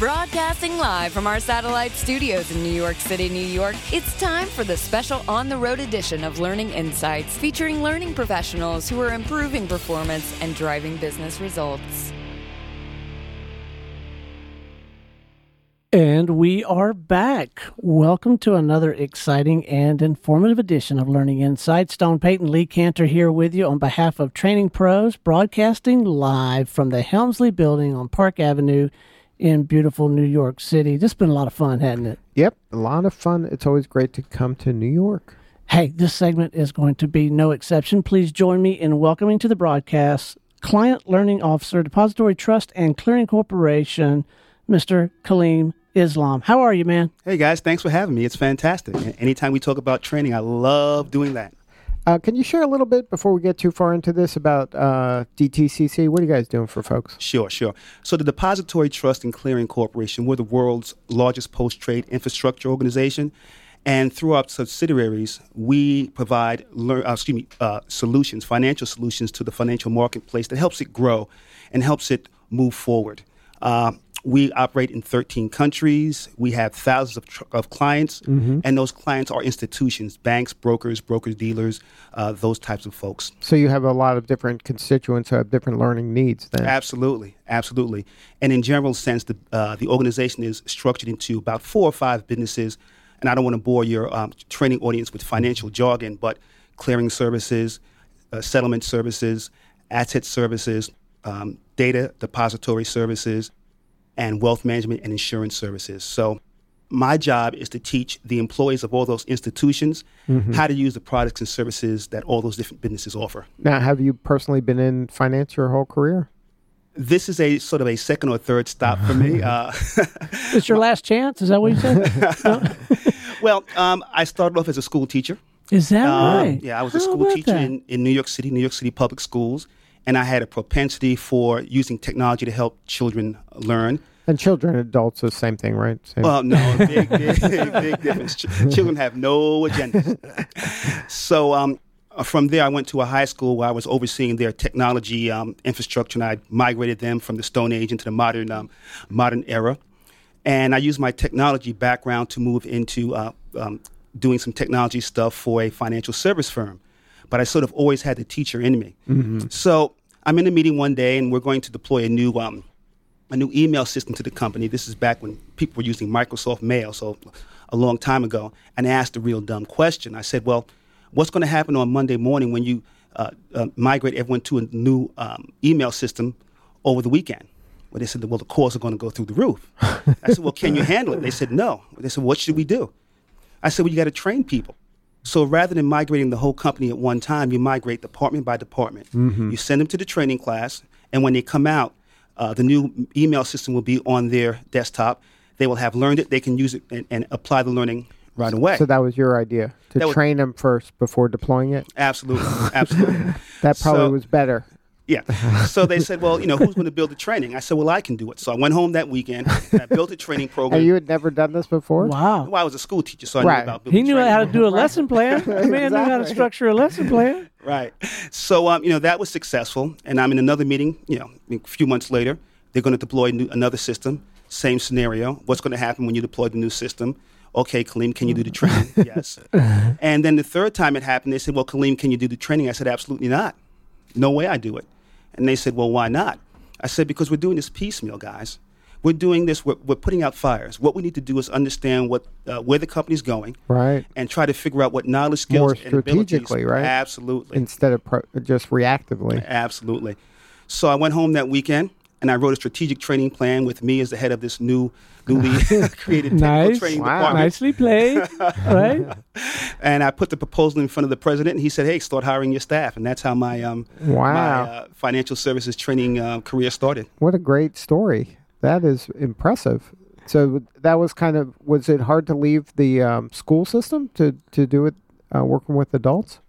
Broadcasting live from our satellite studios in New York City, New York, it's time for the special on the road edition of Learning Insights featuring learning professionals who are improving performance and driving business results. And we are back. Welcome to another exciting and informative edition of Learning Insights. Stone Payton Lee Kantor here with you on behalf of Training Pros, broadcasting live from the Helmsley Building on Park Avenue in beautiful New York City. This has been a lot of fun, hasn't it? Yep, a lot of fun. It's always great to come to New York. Hey, this segment is going to be no exception. Please join me in welcoming to the broadcast Client Learning Officer, Depository Trust and Clearing Corporation, Mr. Kaliym Islam. How are you, man? Hey guys, thanks for having me. It's fantastic. Anytime we talk about training, I love doing that. Uh, can you share a little bit before we get too far into this about uh, DTCC? What are you guys doing for folks? Sure, sure. So, the Depository Trust and Clearing Corporation, we're the world's largest post trade infrastructure organization. And through our subsidiaries, we provide learn, uh, excuse me, uh, solutions, financial solutions to the financial marketplace that helps it grow and helps it move forward. Uh, we operate in 13 countries. We have thousands of, tr- of clients, mm-hmm. and those clients are institutions, banks, brokers, broker dealers, uh, those types of folks. So you have a lot of different constituents who have different learning needs. Then absolutely, absolutely. And in general sense, the uh, the organization is structured into about four or five businesses. And I don't want to bore your um, training audience with financial jargon, but clearing services, uh, settlement services, asset services, um, data depository services and wealth management and insurance services. So my job is to teach the employees of all those institutions mm-hmm. how to use the products and services that all those different businesses offer. Now, have you personally been in finance your whole career? This is a sort of a second or third stop for me. Uh, it's your last chance. Is that what you said? well, um, I started off as a school teacher. Is that um, right? Yeah, I was How a school teacher in, in New York City, New York City public schools, and I had a propensity for using technology to help children learn. And children and adults, the same thing, right? Same. Well, no, big, big, big difference. Ch- children have no agenda. so um, uh, from there, I went to a high school where I was overseeing their technology um, infrastructure, and I migrated them from the Stone Age into the modern um, modern era. And I used my technology background to move into uh, um, doing some technology stuff for a financial service firm. But I sort of always had the teacher in me. Mm-hmm. So I'm in a meeting one day, and we're going to deploy a new um, a new email system to the company. This is back when people were using Microsoft Mail, so a long time ago. And I asked a real dumb question. I said, "Well, what's going to happen on Monday morning when you uh, uh, migrate everyone to a new um, email system over the weekend?" Well, they said, "Well, the costs are going to go through the roof." I said, "Well, can you handle it?" They said, "No." They said, "What should we do?" I said, "Well, you got to train people." So rather than migrating the whole company at one time, you migrate department by department. Mm-hmm. You send them to the training class, and when they come out, uh, the new email system will be on their desktop. They will have learned it. They can use it and, and apply the learning right away. So that was your idea to that train them first before deploying it. Absolutely, absolutely. that probably so, was better. Yeah. So they said, well, you know, who's going to build the training? I said, well, I can do it. So I went home that weekend and I built a training program. and you had never done this before? Wow. Well, I was a school teacher, so I right. knew about building He knew training. how to do a lesson plan. The man exactly. knew how to structure a lesson plan. Right. So, um, you know, that was successful. And I'm in another meeting, you know, a few months later. They're going to deploy new, another system. Same scenario. What's going to happen when you deploy the new system? Okay, Kaliym, can you do the training? yes. And then the third time it happened, they said, Well, Kaliym, can you do the training? I said, Absolutely not. No way I do it. And they said, Well, why not? I said, Because we're doing this piecemeal, guys. We're doing this, we're, we're putting out fires. What we need to do is understand what uh, where the company's going. Right. And try to figure out what knowledge, skills, More strategically, right? Absolutely. Instead of pro- just reactively. Absolutely. So I went home that weekend and I wrote a strategic training plan with me as the head of this new newly created technical nice. training wow. department. Nicely played, right? And I put the proposal in front of the president, and he said, "Hey, start hiring your staff." And that's how my um, wow. my uh, financial services training uh, career started. What a great story! That is impressive. So that was kind of was it hard to leave the um, school system to to do it uh, working with adults?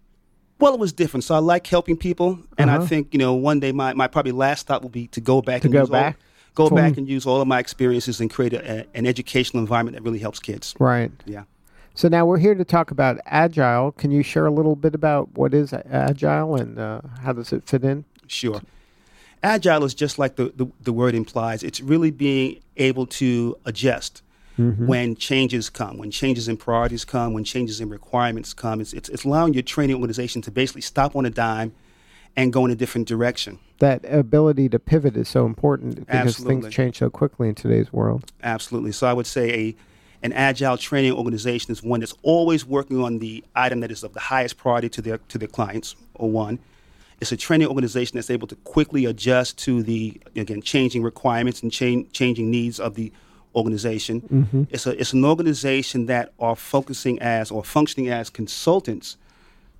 Well, it was different. So I like helping people, and uh-huh. I think you know one day my, my probably last stop will be to go back to and go use back. All, go back and use all of my experiences and create a, a, an educational environment that really helps kids. Right. Yeah. So now we're here to talk about agile. Can you share a little bit about what is agile and uh, how does it fit in? Sure. agile is just like the, the, the word implies. It's really being able to adjust Mm-hmm. when changes come, when changes in priorities come, when changes in requirements come. It's, it's, it's allowing your training organization to basically stop on a dime and go in a different direction. That ability to pivot is so important because Absolutely. things change so quickly in today's world. Absolutely. So I would say a an agile training organization is one that's always working on the item that is of the highest priority to their to their clients. Or one, it's a training organization that's able to quickly adjust to the again changing requirements and cha- changing needs of the organization. It's a it's an organization that are focusing as or functioning as consultants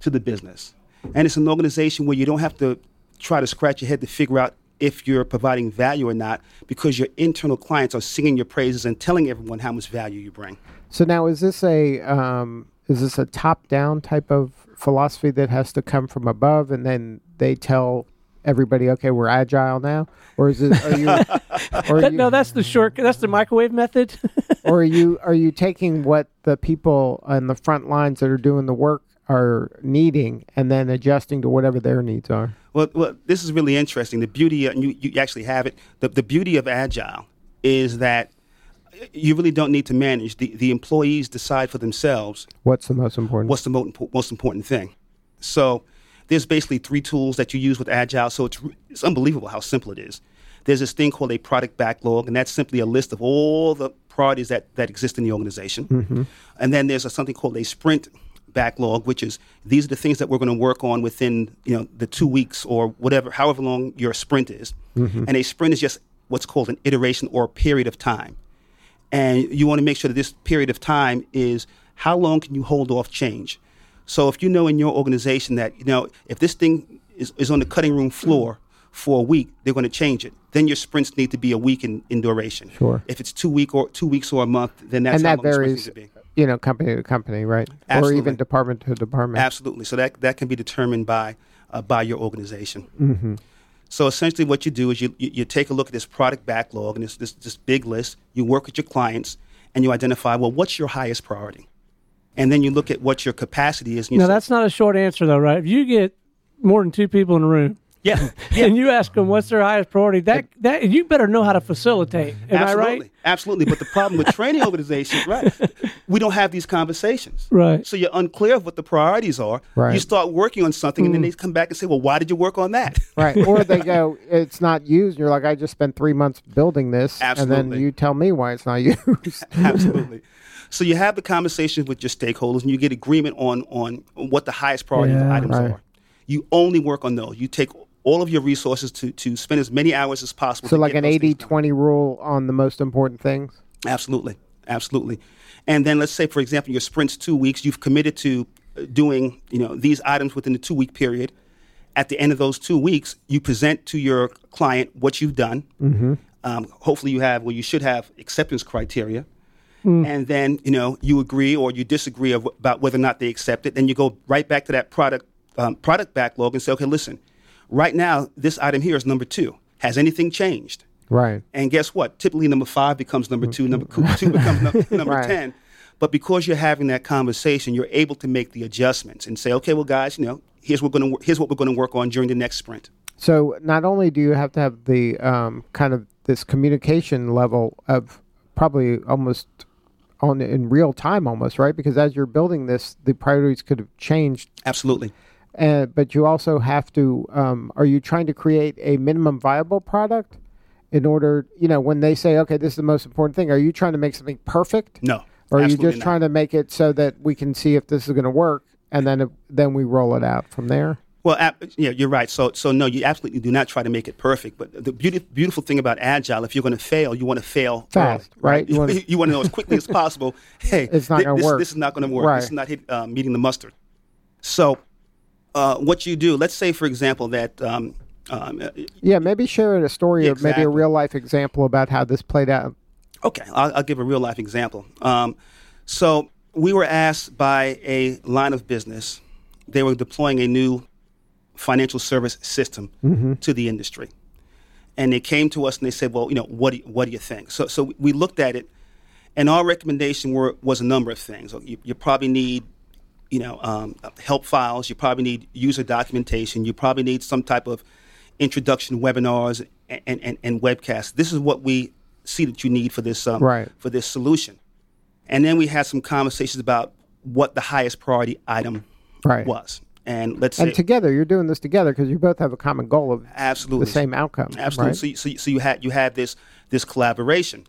to the business, and it's an organization where you don't have to try to scratch your head to figure out if you're providing value or not because your internal clients are singing your praises and telling everyone how much value you bring. So now, is this a um, is this a top down type of philosophy that has to come from above, and then they tell everybody, okay, we're agile now, or is it? Are you? or, are That- you no, that's the short. That's the microwave method. or are you? Are you taking what the people on the front lines that are doing the work are needing, and then adjusting to whatever their needs are? Well, well, this is really interesting. The beauty, and you, you actually have it. The, the beauty of agile is that you really don't need to manage. The, the employees decide for themselves What's the most important? what's the mo- most important thing. So there's basically three tools that you use with Agile. So it's, it's unbelievable how simple it is. There's this thing called a product backlog, and that's simply a list of all the priorities that, that exist in the organization. Mm-hmm. And then there's a, something called a sprint backlog, which is these are the things that we're going to work on within you know the two weeks or whatever, however long your sprint is. Mm-hmm. And a sprint is just what's called an iteration or a period of time and you want to make sure that this period of time is how long can you hold off change so if you know in your organization that you know if this thing is, is on the cutting room floor for a week they're going to change it then your sprints need to be a week in, in duration Sure. if it's two week or two weeks or a month then that's and how that long the sprints varies, need to be you know, company to company, right? Absolutely. Or even department to department. Absolutely. So that that can be determined by uh, by your organization. Mm-hmm. So essentially, what you do is you, you you take a look at this product backlog and this this this big list. You work with your clients and you identify well what's your highest priority, and then you look at what your capacity is. And you no, say, that's not a short answer though, right? If you get more than two people in a room yeah, yeah. and you ask them what's their highest priority, that that you better know how to facilitate. Am Absolutely, I right? absolutely. But the problem with training organizations, right? We don't have these conversations. Right. So you're unclear of what the priorities are. Right. You start working on something, and then Mm. they come back and say, "Well, why did you work on that?" right. Or they go, it's not used. You're like, I just spent three months building this. absolutely. And then you tell me why it's not used. Absolutely. So you have the conversations with your stakeholders, and you get agreement on on what the highest priority Yeah. items Right. are. You only work on those. You take all of your resources to to spend as many hours as possible. so, like an those 80 things done. 20 rule on the most important things. Absolutely, absolutely. And then let's say, for example, your sprint's two weeks. You've committed to uh, doing you know these items within the two week period. At the end of those two weeks, you present to your client what you've done. Um, hopefully, you have well, you should have acceptance criteria. And then you know you agree or you disagree of, about whether or not they accept it. Then you go right back to that product um, product backlog and say, okay, listen, right now this item here is number two. Has anything changed? Right. And guess what? Typically, number five becomes number two. Number two becomes num- number Right. ten. But because you're having that conversation, you're able to make the adjustments and say, okay, well, guys, you know, here's what we're going to here's what we're going to work on during the next sprint. So, not only do you have to have the um, kind of this communication level of probably almost on in real time, almost, right? Because as you're building this, the priorities could have changed Absolutely. Uh, but you also have to. Um, are you trying to create a minimum viable product in order? You know, when they say, "Okay, this is the most important thing," are you trying to make something perfect, No. or are you just not. trying to make it so that we can see if this is going to work, and then then we roll it out from there? Well, yeah, you're right. So, so no, you absolutely do not try to make it perfect. But the beauty, beautiful thing about agile, if you're going to fail, you want to fail Fast, early, right? You You, wanna- know as quickly as possible. Hey, It's not thi- gonna this, work. This is not going to work. Right. This is not hit, uh, meeting the mustard. So, uh, what you do? Let's say, for example, that um, um, uh, Yeah, maybe share a story or maybe a real life example about how this played out. Okay, I'll, I'll give a real life example. Um, so we were asked by a line of business, they were deploying a new financial service system to the industry, and they came to us and they said, "Well, you know, what do you, what do you think?" So so we looked at it, and our recommendation were was a number of things. You, you probably need you know, um, help files. You probably need user documentation. You probably need some type of introduction webinars and, and, and webcasts. This is what we see that you need for this um, Right. for this solution. And then we had some conversations about what the highest priority item Right. was. And let's And say together, you're doing this together because you both have a common goal of absolutely the same outcome. Absolutely. Right? So, you- so, you- so you had you had this this collaboration,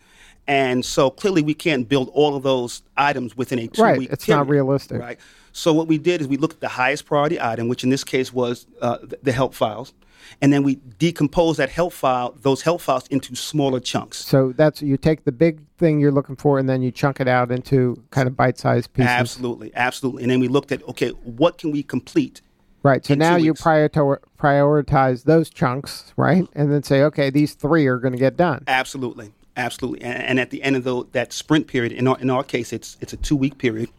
and so clearly we can't build all of those items within a two Right. week. It's not realistic. Right. So what we did is we looked at the highest priority item, which in this case was uh, the help files, and then we decompose that help file, those help files, into smaller chunks. So that's you take the big thing you're looking for, and then you chunk it out into kind of bite-sized pieces. Absolutely, absolutely. And then we looked at okay, what can we complete? Right. So now you prioritize prioritize those chunks, right, and then say, okay, these three are going to get done. Absolutely, absolutely. And, and at the end of the, that sprint period, in our, in our case, it's it's a two week period.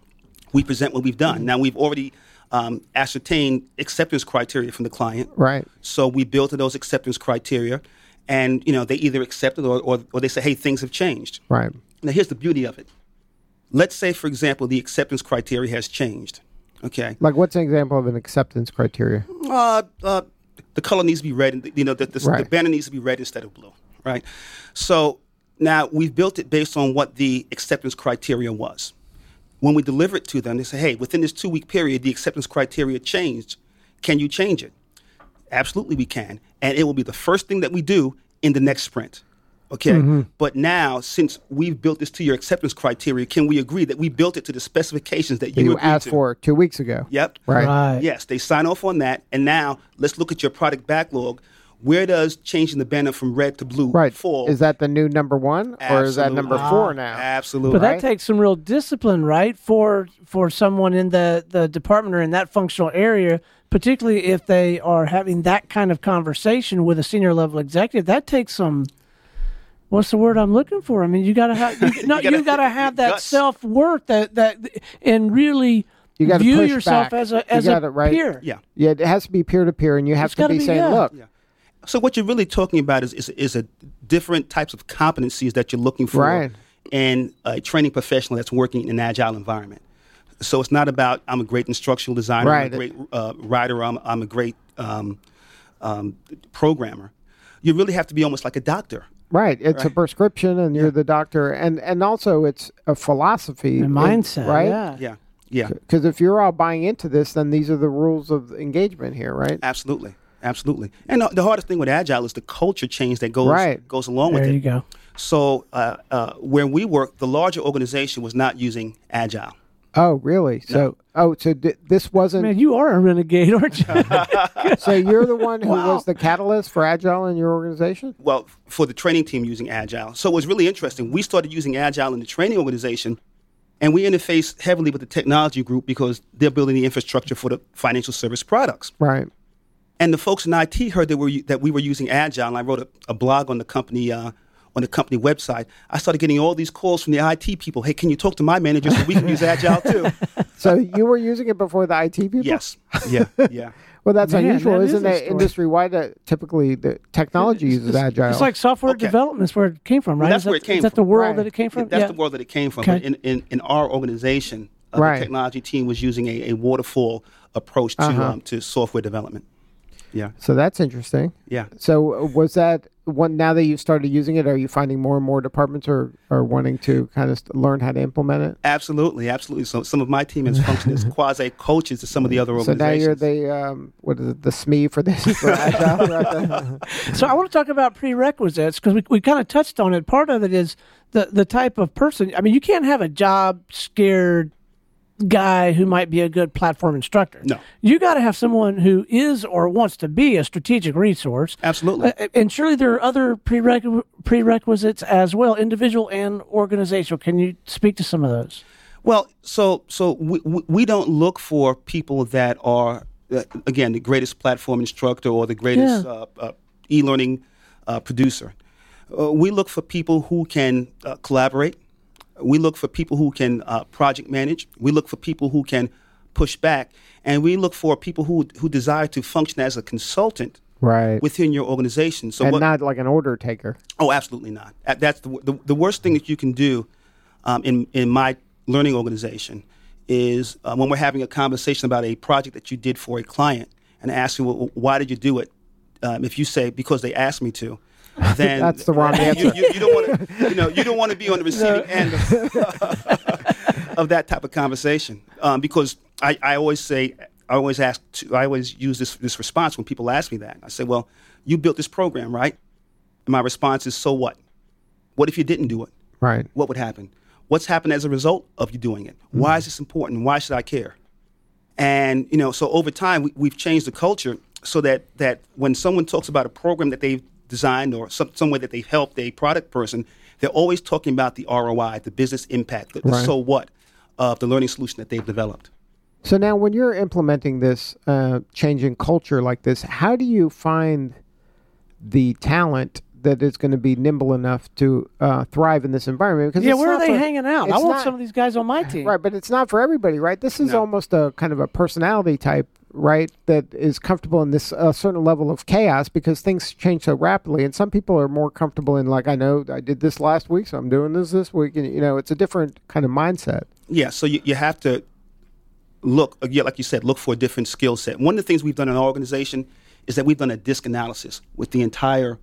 We present what we've done. Now we've already um, ascertained acceptance criteria from the client. Right. So we built those acceptance criteria, and you know they either accept it or, or, or they say, hey, things have changed. Right. Now here's the beauty of it. Let's say, for example, the acceptance criteria has changed. Okay. Like, what's an example of an acceptance criteria? uh, uh, the color needs to be red. And, you know, the, the, the banner needs to be red instead of blue, right? So now we've built it based on what the acceptance criteria was. When we deliver it to them, they say, "Hey, within this two-week period, the acceptance criteria changed. Can you change it?" Absolutely, we can, and it will be the first thing that we do in the next sprint. Okay, Mm-hmm. but now since we've built this to your acceptance criteria, can we agree that we built it to the specifications that That you, you asked to? for two weeks ago. Yep. Right. Right. Yes, they sign off on that, and now let's look at your product backlog. Where does changing the banner from red to blue Right. fall? Is that the new number one, or is that number four ah, now? Absolutely. But Right. that takes some real discipline, right, for for someone in the the department or in that functional area, particularly if they are having that kind of conversation with a senior level executive. That takes some. What's the word I'm looking for? I mean, you gotta have you, no, you gotta- gotta, have that self worth that that and really You gotta view push yourself back. as a You as gotta, a right? peer. yeah. Yeah, it has to be peer to peer, and you have It's to be, be- saying, yeah. "Look, So what you're really talking about is is, is a different types of competencies that you're looking for Right. in a training professional that's working in an agile environment. So it's not about I'm a great instructional designer, Right. I'm a great uh, writer, I'm, I'm a great um, um, programmer. You really have to be almost like a doctor. right, it's a prescription, and you're the doctor, and and also it's a philosophy, And in- mindset, right? yeah. Yeah, yeah. Because if you're all buying into this, then these are the rules of engagement here, right? Absolutely, absolutely. And the, the hardest thing with agile is the culture change that goes Right. goes along with it. There you go. So uh, uh, where we work, the larger organization was not using agile. Oh, really? So, oh, so th- this wasn't. Man, you are a renegade, aren't you? so you're the one who Wow. was the catalyst for agile in your organization? Well, for the training team using agile. So it was really interesting. We started using agile in the training organization, and we interface heavily with the technology group because they're building the infrastructure for the financial service products. Right. And the folks in IT heard that, we that we were using Agile, and I wrote a, a blog on the company uh, on the company website. I started getting all these calls from the IT people. Hey, can you talk to my manager so we can use Agile too? So you were using it before the IT people? yes. Yeah. Yeah. Well, that's Man, unusual, that is isn't a it? Industry wide, that typically the technology uses agile. It's like software Okay. development is where it came from, right? that's is that, where it came is that from. the world Right. that it came from? That's yeah. the world that it came from. Okay. But in, in, in our organization, uh, Right. the technology team was using a, a waterfall approach to Uh-huh. um, to software development. Yeah. so that's interesting. Yeah. So uh, was that one? Now that you've started using it, are you finding more and more departments are are wanting to kind of learn how to implement it? Absolutely, absolutely. So some of my team has functioned as quasi coaches to some of the other organizations. So now you're the um, what is it? The SME for this for agile. So I want to talk about prerequisites because we, we kind of touched on it. Part of it is the the type of person. I mean, you can't have a job scared guy who might be a good platform instructor. No. you got to have someone who is or wants to be a strategic resource. Absolutely. Uh, and surely there are other prerequ- prerequisites as well, individual and organizational. Can you speak to some of those? Well, so so we, we don't look for people that are uh, again the greatest platform instructor or the greatest Yeah. uh, uh, e-learning uh, producer. Uh, we look for people who can uh, collaborate. We look for people who can uh, project manage. We look for people who can push back, and we look for people who who desire to function as a consultant right. within your organization. So and what, not like an order taker. Oh, absolutely not. That's the, the, the worst thing that you can do um, in, in my learning organization is uh, when we're having a conversation about a project that you did for a client and asking, well, why did you do it? um, if you say because they asked me to, then That's the wrong you, answer. you, you don't want to, you know, you don't want to be on the receiving end of, of that type of conversation. Um, because I, I always say, I always ask, to, I always use this this response when people ask me that. I say, well, you built this program, right? And my response is, so what? What if you didn't do it? Right. What would happen? What's happened as a result of you doing it? Why is this important? Why should I care? And you know, so over time, we, we've changed the culture so that that when someone talks about a program that they've designed or some, some way that they've helped a product person, they're always talking about the ROI, the business impact, the, the Right. so what of the learning solution that they've developed. So now, when you're implementing this uh, change in culture like this, how do you find the talent that is going to be nimble enough to uh, thrive in this environment? Because yeah, where are they for- hanging out? I want not- some of these guys on my team. Right, but it's not for everybody, right? This is No. almost a kind of a personality type, right? That is comfortable in this uh, certain level of chaos because things change so rapidly, and some people are more comfortable in like, I know I did this last week, so I'm doing this this week, and you know, it's a different kind of mindset. Yeah, so you, you have to look, yeah, like you said, look for a different skill set. One of the things we've done in our organization is that we've done a disc analysis with the entire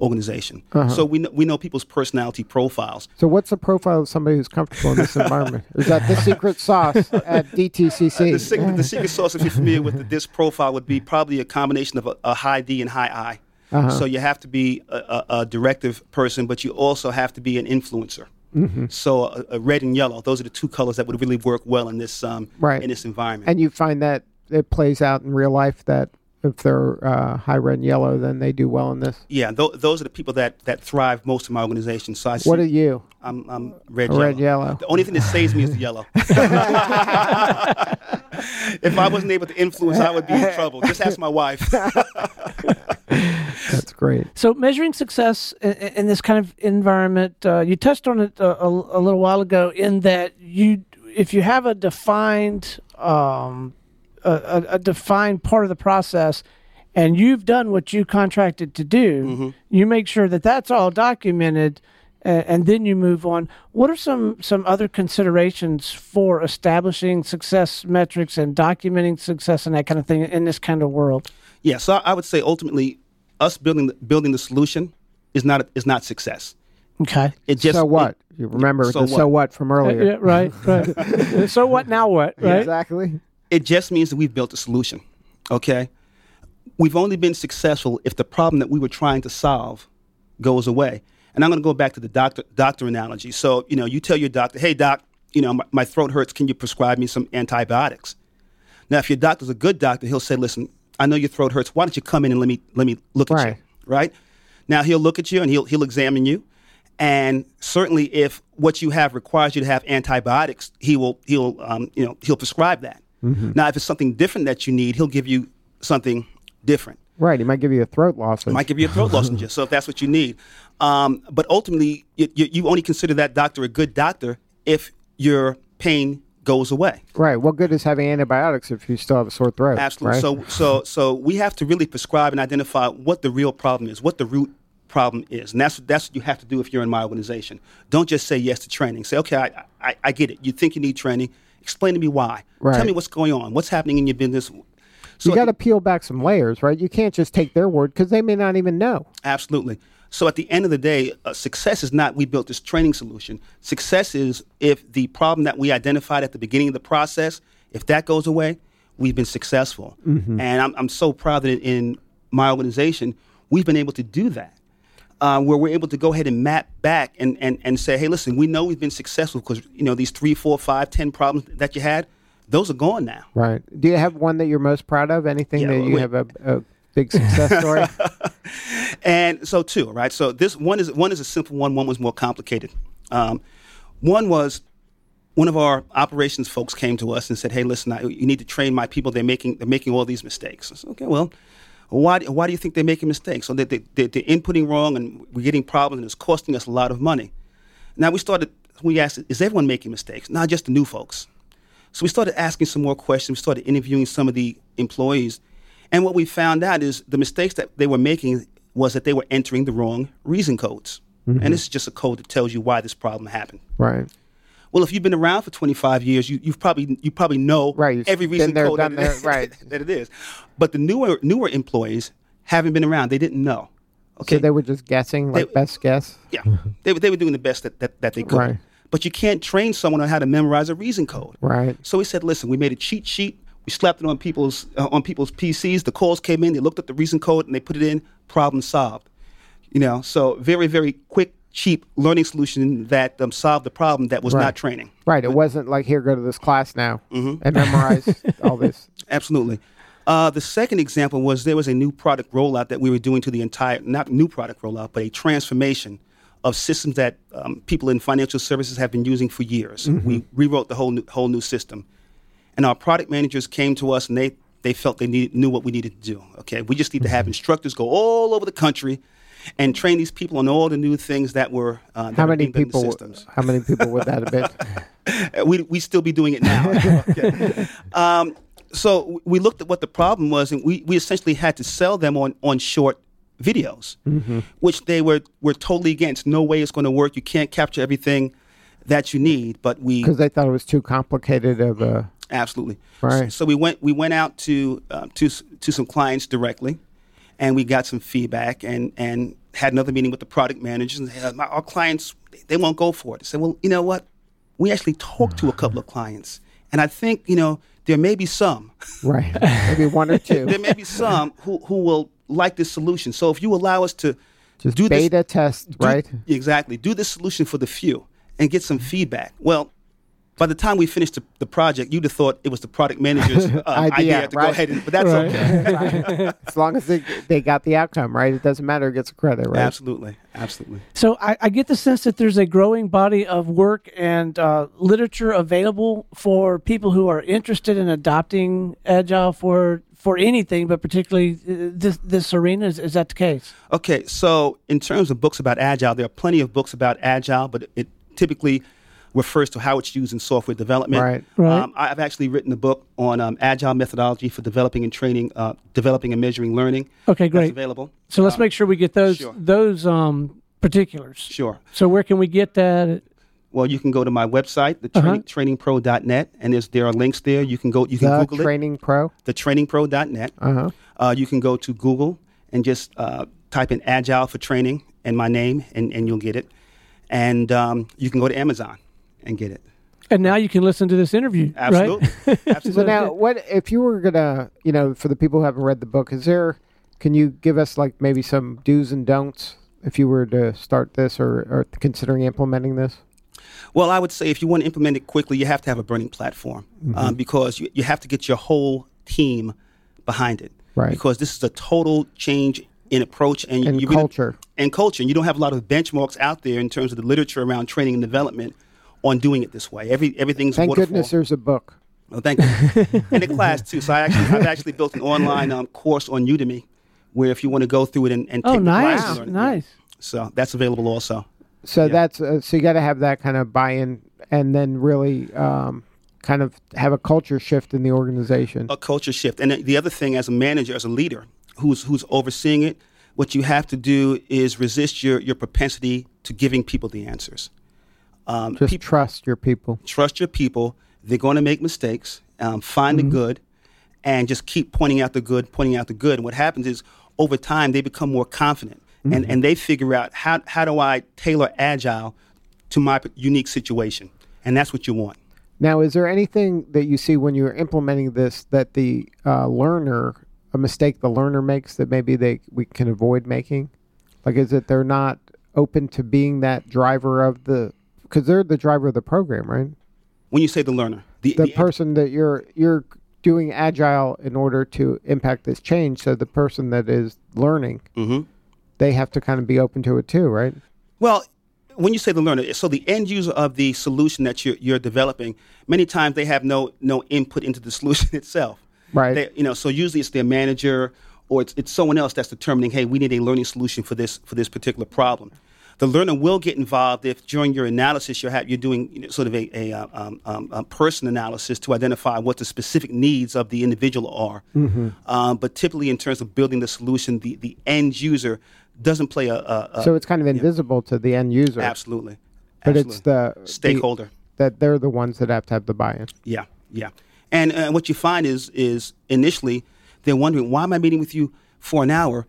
organization. Uh-huh. So we know, we know people's personality profiles. So, what's the profile of somebody who's comfortable in this environment? Is that the secret sauce at DTCC? Uh, the, secret, the secret sauce, if you're familiar with the disc profile, would be probably a combination of a, a high D and high I. Uh-huh. So you have to be a, a, a directive person, but you also have to be an influencer. Mm-hmm. So a, a red and yellow; those are the two colors that would really work well in this um, Right. in this environment. and you find that it plays out in real life that if they're uh, high red and yellow, then they do well in this. yeah, th- those are the people that, that thrive most in my organization. So I see, What are you? I'm, I'm red, A yellow. red, yellow. The only thing that saves me is the yellow. if I wasn't able to influence, I would be in trouble. Just ask my wife. That's great. So, measuring success in, in this kind of environment, uh, you touched on it a, a, a little while ago. In that you, if you have a defined, um, a, a, a defined part of the process, and you've done what you contracted to do, mm-hmm. you make sure that that's all documented, and, and then you move on. What are some some other considerations for establishing success metrics and documenting success and that kind of thing in this kind of world? Yeah, so I, I would say ultimately, us building the, building the solution is not is not success. Okay. It just so what? it- you remember so the so what? what from earlier? Uh, yeah, right, right. so what now? What? Right. Exactly. It just means that we've built a solution. Okay, we've only been successful if the problem that we were trying to solve goes away. And I'm going to go back to the doctor doctor analogy. So you know, you tell your doctor, "Hey, doc, you know my, my throat hurts. Can you prescribe me some antibiotics?" Now, if your doctor's a good doctor, he'll say, "Listen, I know your throat hurts. Why don't you come in and let me let me look at you?" Right? Now he'll look at you and he'll he'll examine you, and certainly if what you have requires you to have antibiotics, he will he'll um, you know he'll prescribe that. Now, if it's something different that you need, he'll give you something different. Right. He might give you a throat loss. Might give you a throat lozenge, so if that's what you need. Um, but ultimately, you, you, you only consider that doctor a good doctor if your pain goes away. Right. What good is having antibiotics if you still have a sore throat? Absolutely. right? So, so, so we have to really prescribe and identify what the real problem is, what the root problem is, and that's that's what you have to do if you're in my organization. Don't just say yes to training. Say, okay, I, I, I get it. You think you need training. Explain to me why. Right. Tell me what's going on. What's happening in your business. So you got to peel back some layers, right? You can't just take their word because they may not even know. Absolutely. So at the end of the day, uh, success is not we built this training solution. Success is if the problem that we identified at the beginning of the process, if that goes away, we've been successful. And I'm, I'm so proud that in my organization, we've been able to do that. Uh, where we're able to go ahead and map back and, and, and say, hey, listen, we know we've been successful because you know these three, four, five, ten problems that you had, those are gone now. Right. Do you have one that you're most proud of? Anything Yeah, that you wait. have a, a big success story? And so two, right? So this one is one is a simple one. One was more complicated. Um, one was one of our operations folks came to us and said, "Hey, listen, I, you need to train my people. They're making they're making all these mistakes." I said, "Okay, well, why why do you think they're making mistakes? So they, they, they, they're inputting wrong, and we're getting problems, and it's costing us a lot of money." Now we started. We asked, "Is everyone making mistakes? Not just the new folks." So we started asking some more questions. We started interviewing some of the employees. And what we found out is the mistakes that they were making was that they were entering the wrong reason codes. Mm-hmm. And this is just a code that tells you why this problem happened. right. Well, if you've been around for 25 years, you, you've probably you probably know Right, every reason code that, it there, is- right. that it is. But the newer newer employees haven't been around. They didn't know. Okay. So they were just guessing, like They- best guess. yeah. They, were- they were doing the best that, that, that they could. Right. But you can't train someone on how to memorize a reason code. Right. So we said, listen, we made a cheat sheet. We slapped it on people's uh, on people's PCs. The calls came in. They looked at the reason code and they put it in. Problem solved. You know, so very very quick, cheap learning solution that um, solved the problem that was Right. not training. Right. It wasn't like here, go to this class now Mm-hmm. and memorize all this. Absolutely. Uh, the second example was there was a new product rollout that we were doing to the entire, not new product rollout, but a transformation of systems that um, people in financial services have been using for years. We rewrote the whole new, whole new system. And our product managers came to us and they, they felt they need, knew what we needed to do. Okay, we just need to have instructors go all over the country and train these people on all the new things that were uh, that How are many being done the people? systems. How many people would that have been? We we still be doing it now. Okay. um, so we looked at what the problem was, and we, we essentially had to sell them on on short videos, which they were were totally against. No way it's going to work. You can't capture everything that you need. But we Because they thought it was too complicated of a. Absolutely. Right. So, so we went we went out to uh, to to some clients directly, and we got some feedback and and had another meeting with the product managers. And my, our clients they won't go for it. I said, well, you know what? We actually talked to a couple of clients, and I think you know there may be some Right. Maybe one or two. there may be some who who will like this solution. So if you allow us to Just do this beta test, do- right? Exactly. Do this solution for the few and get some feedback. Well, by the time we finished the, the project, you'd have thought it was the product manager's uh, Idea, idea, to right. go ahead and, but that's okay. As long as they, they got the outcome, right? It doesn't matter who gets the credit, right? Absolutely. Absolutely. So I, I get the sense that there's a growing body of work and uh, literature available for people who are interested in adopting agile for for anything, but particularly uh, this this arena. Is, is that the case? Okay, so in terms of books about agile, there are plenty of books about agile, but it typically refers to how it's used in software development. Right. Right. Um, I've actually written a book on um, agile methodology for developing and training, uh, developing and measuring learning. Okay, That's great. available. So let's Uh, make sure we get those sure. those um, particulars. Sure. So where can we get that? Well, you can go to my website, the Uh-huh. trainingpro.net, and there's, there are links there. You can go, you can The Google it, Training Pro. the trainingpro.net. Uh huh. Uh, you can go to Google and just uh, type in Agile for Training and my name, and, and you'll get it. And um, you can go to Amazon and get it. And now you can listen to this interview. Absolutely. Right? Absolutely. So now, what if you were gonna, you know, for the people who haven't read the book, is there? Can you give us like maybe some do's and don'ts if you were to start this or, or considering implementing this? Well, I would say if you want to implement it quickly, you have to have a burning platform Mm-hmm. um, because you, you have to get your whole team behind it. Right. Because this is a total change in approach and, And you really- culture. and culture. And you don't have a lot of benchmarks out there in terms of the literature around training and development on doing it this way. Every everything's Thank waterfall. goodness there's a book. Oh, thank you. and a class too. So I actually I've actually built an online um, course on Udemy where if you want to go through it and, and Oh, take the class nice, and learn it. nice. So that's available also. So Yeah. that's uh, so you got to have that kind of buy-in, and then really um, kind of have a culture shift in the organization. a culture shift. And the other thing, as a manager, as a leader who's who's overseeing it, what you have to do is resist your your propensity to giving people the answers. Um, Just trust your people. trust your people. They're going to make mistakes. Um, find the good, and just keep pointing out the good, pointing out the good. And what happens is, over time, they become more confident, and and they figure out how how do I tailor agile to my unique situation, and that's what you want. Now, is there anything that you see when you're implementing this that the uh, learner, a mistake the learner makes that maybe they we can avoid making? Like, is it they're not open to being that driver of the because they're the driver of the program, right? When you say the learner, the, The the- person that you're you're doing agile in order to impact this change. So the person that is learning, Mhm. they have to kind of be open to it too, right? Well, when you say the learner, so the end user of the solution that you're, you're developing, many times they have no no input into the solution itself. Right. They, you know, so usually it's their manager or it's, it's someone else that's determining, hey, we need a learning solution for this for this particular problem. The learner will get involved if during your analysis you're, ha- you're doing you know, sort of a, a, uh, um, um, a person analysis to identify what the specific needs of the individual are. Um, but typically, in terms of building the solution, the, the end user doesn't play a, so it's kind of invisible to the end user, Absolutely. but it's the stakeholder. the, that they're the ones that have to have the buy-in. yeah, yeah. And uh, what you find is is initially they're wondering why am I meeting with you for an hour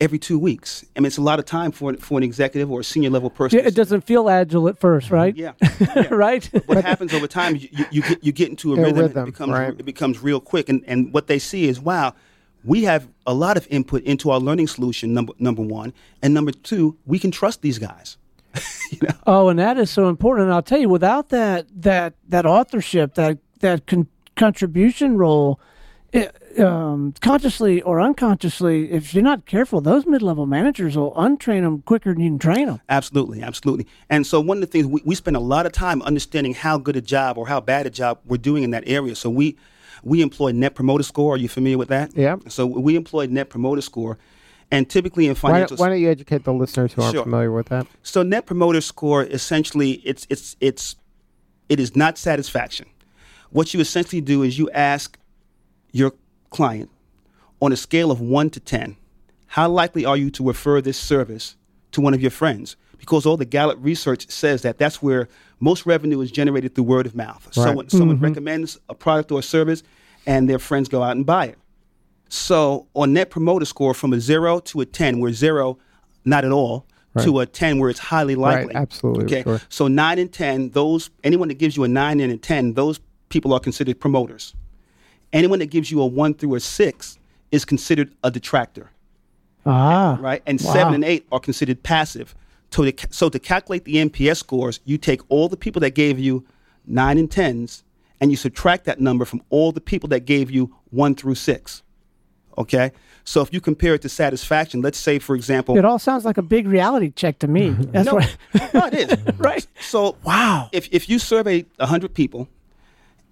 every two weeks. I mean, it's a lot of time for for an executive or a senior level person. Yeah, it doesn't feel agile at first, mm-hmm. right? Yeah, yeah. right. what happens over time, you, you, you, get, you get into a A rhythm, rhythm, it becomes right. it becomes real quick, and, and what they see is, wow, we have a lot of input into our learning solution. Number number one, and number two, we can trust these guys. Oh, and that is so important. And I'll tell you, without that that that authorship, that that con- contribution role, it, um, consciously or unconsciously, if you're not careful, those mid-level managers will untrain them quicker than you can train them. Absolutely, absolutely. And so one of the things we, we spend a lot of time understanding how good a job or how bad a job we're doing in that area. So we we employ Net Promoter Score. Are you familiar with that? Yeah. So we employ Net Promoter Score, and typically in Why, financial why don't you educate the listeners who aren't Sure. familiar with that? So net promoter score essentially it's it's it's it is not satisfaction. What you essentially do is you ask your client on a scale of 1 to 10, how likely are you to refer this service to one of your friends? Because all the Gallup research says that that's where most revenue is generated through word of mouth. Someone someone mm-hmm. recommends a product or a service and their friends go out and buy it. So on net promoter score from a 0 to a 10 where 0 not at all to a 10 where it's highly Right, likely. absolutely, Okay. sure. So 9 and 10, those anyone that gives you a 9 and a 10, those people are considered promoters. Anyone that gives you a 1 through a 6 is considered a detractor, Ah, right? And Wow. 7 and 8 are considered passive. So to, so to calculate the NPS scores, you take all the people that gave you 9 and 10s and you subtract that number from all the people that gave you 1 through 6. Okay? So if you compare it to satisfaction, let's say for example, It all sounds like a big reality check to me. That's no, what. no, it is. Right. So Wow. if if you survey hundred people,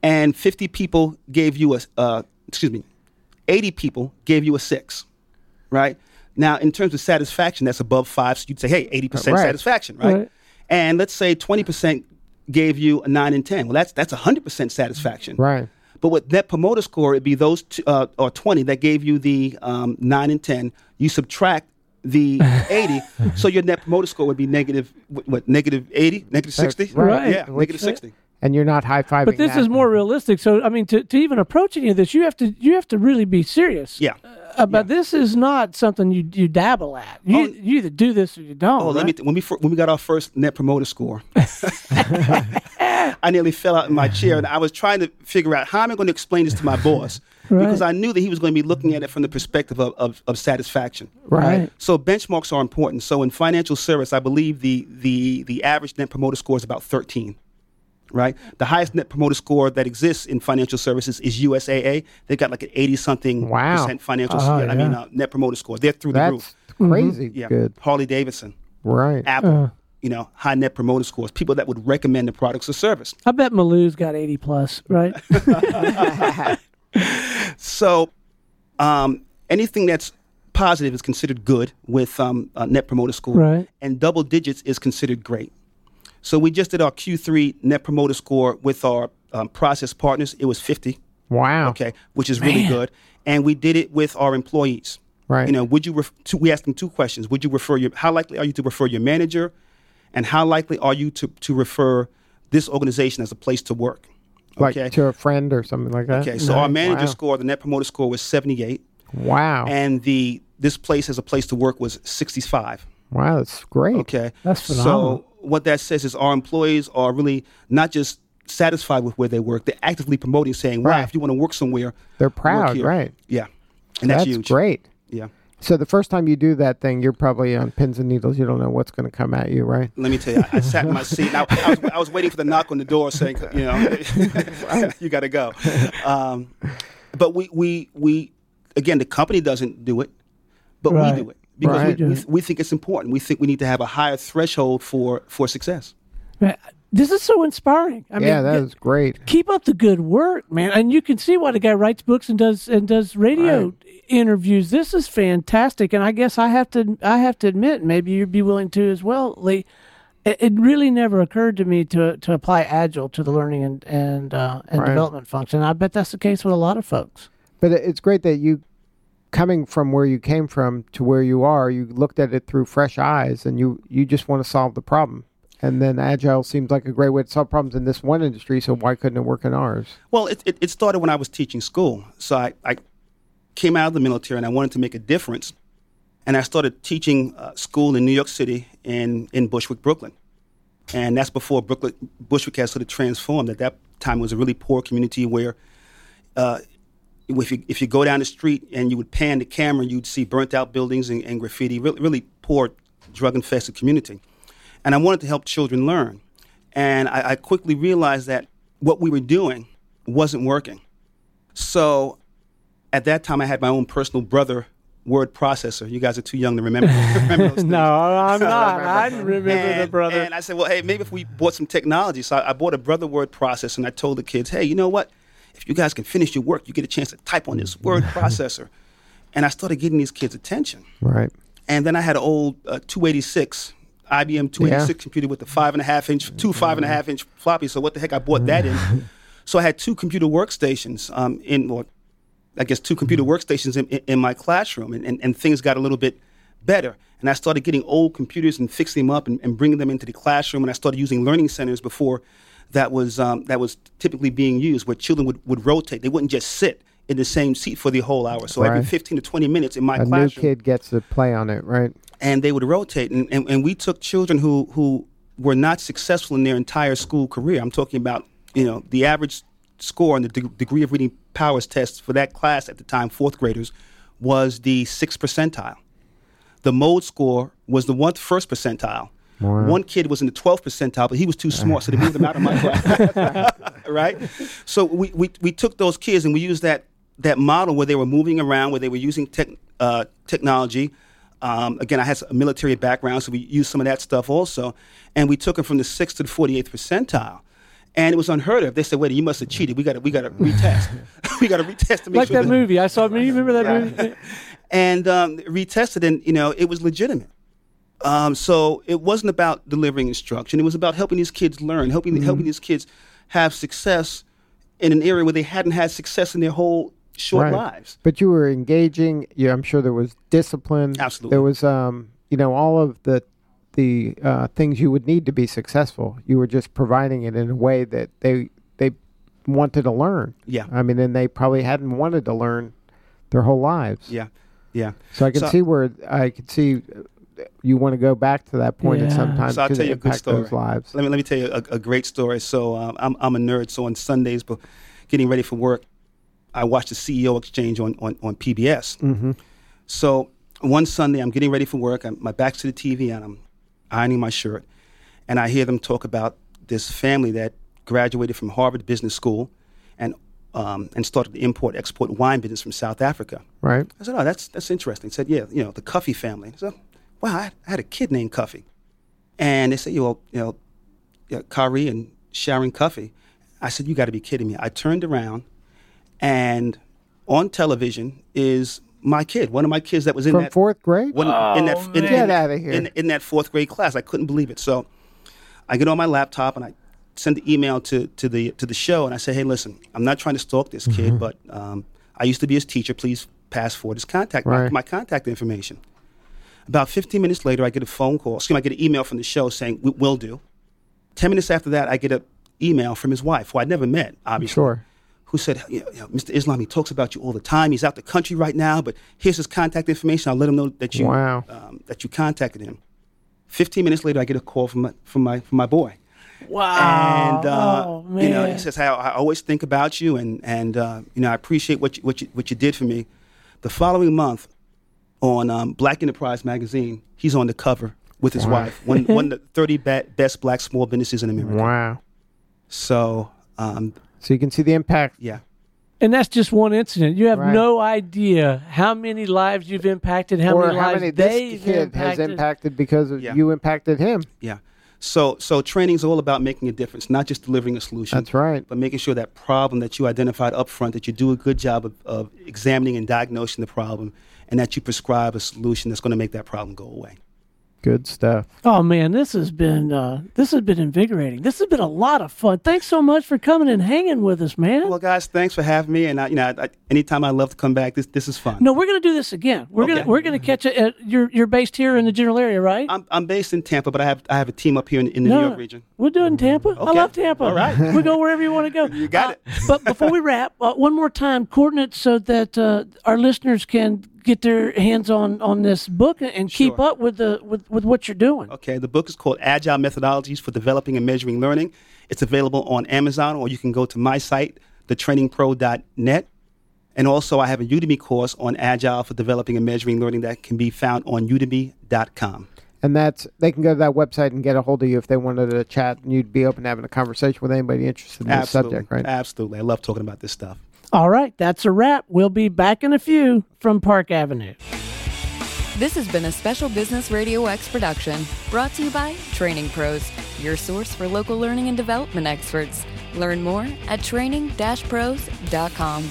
and fifty people gave you a uh, excuse me, eighty people gave you a six, right? Now in terms of satisfaction, that's above five. So you'd say, hey, eighty percent Right. satisfaction, right? Right. And let's say twenty percent gave you a nine and ten. Well, that's that's hundred percent satisfaction, Right. but with net promoter score, it'd be those two, uh, or 20 that gave you the um, 9 and 10. You subtract the 80, so your net promoter score would be negative, what, negative 80, negative 60? right. Yeah, negative 60. And you're not high fiving. But this is more realistic. So I mean, to, to even approach any of this, you have to you have to really be serious. Yeah. Uh, but this is not something you you dabble at. You, Oh. you either do this or you don't. Oh, let me, th- when we, fir- when we got our first net promoter score, I nearly fell out in my chair and I was trying to figure out how am I going to explain this to my boss because I knew that he was going to be looking at it from the perspective of, of, of satisfaction. Right. Right. So benchmarks are important. So in financial service, I believe the the the average net promoter score is about 13. Right? The highest net promoter score that exists in financial services is USAA. They've got like an 80 something Wow. percent financial Oh, I mean uh, net promoter score. They're through the That's roof. crazy Yeah. good. Harley Davidson, Right. Apple, you know, high net promoter scores, people that would recommend the products or service. I bet Maloo's got eighty plus, right? So, um, anything that's positive is considered good with um, a net promoter score, Right. and double digits is considered great. So we just did our Q3 net promoter score with our um, process partners. It was 50, Wow. okay, which is really good. And we did it with our employees. Right. You know, would you ref- two, we asked them two questions. Would you refer your how likely are you to refer your manager, and how likely are you to to refer this organization as a place to work? Like to a friend or something like that. Okay, so our manager Wow. score, the net promoter score was 78, Wow. and the this place as a place to work was 65. wow, that's great. Okay, That's phenomenal. So what that says is our employees are really not just satisfied with where they work; they're actively promoting, saying, "Wow, Right. if you want to work somewhere, They're work proud, here." right? Yeah, and that's, that's huge. great. Yeah. So the first time you do that thing, you're probably on pins and needles. You don't know what's going to come at you, right? Let me tell you, I, I sat in my seat. I, I, was, I was waiting for the knock on the door saying, you know, you got to go. Um, but we, we, we, again, the company doesn't do it, but Right. we do it because Right. we, We we, do it. we think it's important. We think we need to have a higher threshold for, for success. Man, this is so inspiring. I yeah, mean, that y- is great. keep up the good work, man. And you can see why the guy writes books and does and does radio interviews. This is fantastic, and I guess I have to I have to admit, maybe you'd be willing to as well, Lee. It, it really never occurred to me to to apply agile to the learning and and uh, and Right. development function. I bet that's the case with a lot of folks. But it's great that you, coming from where you came from to where you are, you looked at it through fresh eyes, and you you just want to solve the problem. And then agile seems like a great way to solve problems in this one industry. So why couldn't it work in ours? Well, it, it, it started when I was teaching school. So I, I came out of the military and I wanted to make a difference and I started teaching uh, school in New York City in in Bushwick, Brooklyn, and that's before Brooklyn Bushwick has sort of transformed. At that time, it was a really poor community where. Uh, if you if you go down the street and you would pan the camera, you'd see burnt out buildings and, and graffiti. Really, really poor, drug infested community. And I wanted to help children learn. And I, I quickly realized that what we were doing wasn't working. So at that time, I had my own personal brother word processor. You guys are too young to remember. remember those things. no, I'm not. I remember and, the brother. And I said, well, hey, maybe if we bought some technology. So I, I bought a brother word processor, and I told the kids, hey, you know what? If you guys can finish your work, you get a chance to type on this word processor. And I started getting these kids' attention. Right. And then I had an old uh, 286 IBM 286 computer with the five and a half inch, two five and a half inch floppy. So what the heck? I bought that in. so I had two computer workstations um, in, or I guess two computer workstations in, in, in my classroom, and, and, and things got a little bit better. And I started getting old computers and fixing them up and, and bringing them into the classroom. And I started using learning centers before that was um, that was typically being used, where children would, would rotate. They wouldn't just sit in the same seat for the whole hour. So every 15 to 20 minutes in my A new classroom, kid gets to play on it, right? and they would rotate. And, and, and we took children who, who were not successful in their entire school career. I'm talking about, you know, the average score on the de- degree of reading powers test for that class at the time, fourth graders, was the sixth percentile. The mode score was the one first percentile. Wow. One kid was in the 12th percentile, but he was too smart, so they moved him out of my class. right? So we, we, we took those kids and we used that, that model where they were moving around, where they were using tech, uh, technology. Um, again, I had a military background, so we used some of that stuff also. And we took them from the 6th to the 48th percentile. And it was unheard of. They said, wait, you must have cheated. We got to we got to retest. we got to retest to make like sure that movie. I saw. You remember that movie? and um, retested, and you know it was legitimate. Um, so it wasn't about delivering instruction; it was about helping these kids learn, helping Mm-hmm. helping these kids have success in an area where they hadn't had success in their whole short Right. lives. But you were engaging. Yeah, I'm sure there was discipline. Absolutely. There was, um, you know, all of the the uh, things you would need to be successful. You were just providing it in a way that they they wanted to learn. Yeah. I mean, and they probably hadn't wanted to learn their whole lives. Yeah, yeah. So I can So- see where I could see you want to go back to that point at some time So I'll tell you a good story. lives. Let me let me tell you a, a great story. So um, I'm I'm a nerd. So on Sundays, but getting ready for work, I watch the CEO exchange on on, on PBS. Mm-hmm. So one Sunday, I'm getting ready for work. I'm, my back's to the TV, and I'm ironing my shirt, and I hear them talk about this family that graduated from Harvard Business School, and um, and started the import export wine business from South Africa. Right. I said, "Oh, that's that's interesting." He said, "Yeah, you know, the Cuffe family." I said, "Wow, I, I had a kid named Cuffe," and they said, "You know, you know, yeah, Khary and Sharon Cuffe." I said, "You got to be kidding me!" I turned around, and on television is my kid, one of my kids that was in From that fourth grade. one, in that in, Get in- outta here. In, in that fourth grade class. I couldn't believe it. So I get on my laptop and I send the email to, to the to the show and I say, hey, listen, I'm not trying to stalk this kid, but um, I used to be his teacher. Please pass forward his contact my, my contact information. About 15 minutes later, I get a phone call. Excuse me, I get an email from the show saying, "We- "Will do." Ten minutes after that, I get an email from his wife, who I'd never met, obviously Sure. who said, you know, you know, Mr. Islam, he talks about you all the time. He's out the country right now, but here's his contact information. I'll let him know that you Wow. um, that you contacted him. Fifteen minutes later, I get a call from my from my from my boy, Wow. and uh, oh, you know, man. he says, "Hey, I, I always think about you, and and uh, you know, I appreciate what you, what you what you did for me." The following month, on um, Black Enterprise magazine, he's on the cover with his Wow. wife, one one of the thirty best black small businesses in America. Wow. So, um, So you can see the impact. yeah. And that's just one incident. You have Right. no idea how many lives you've impacted, how or many how lives many they've this kid impacted. has impacted because of Yeah. you impacted him. Yeah. So so training is all about making a difference, not just delivering a solution. That's right. But making sure that problem that you identified up front, that you do a good job of, of examining and diagnosing the problem, and that you prescribe a solution that's going to make that problem go away. Good stuff. Oh man, this has been uh, this has been invigorating. This has been a lot of fun. Thanks so much for coming and hanging with us, man. Well, guys, thanks for having me. And I, you know, I, anytime I love to come back, this this is fun. no, we're gonna do this again. We're Okay. gonna we're gonna catch it. At, you're you're based here in the general area, right? I'm I'm based in Tampa, but I have I have a team up here in, in the New York region. We're doing Tampa. I love Tampa. All right. we go wherever you want to go. You got Uh, it. but before we wrap, uh, one more time, coordinates so that uh, our listeners can get their hands on on this book and keep Sure. up with the with, with what you're doing? Okay, the book is called Agile Methodologies for Developing and Measuring Learning. It's available on Amazon, or you can go to my site, thetrainingpro.net. And also, I have a Udemy course on Agile for Developing and Measuring Learning that can be found on udemy.com. And that's they can go to that website and get a hold of you if they wanted to chat, and you'd be open to having a conversation with anybody interested in this Absolutely. subject, right? Absolutely. I love talking about this stuff. All right, that's a wrap. We'll be back in a few from Park Avenue. This has been a special Business Radio X production brought to you by Training Pros, your source for local learning and development experts. Learn more at training-pros.com.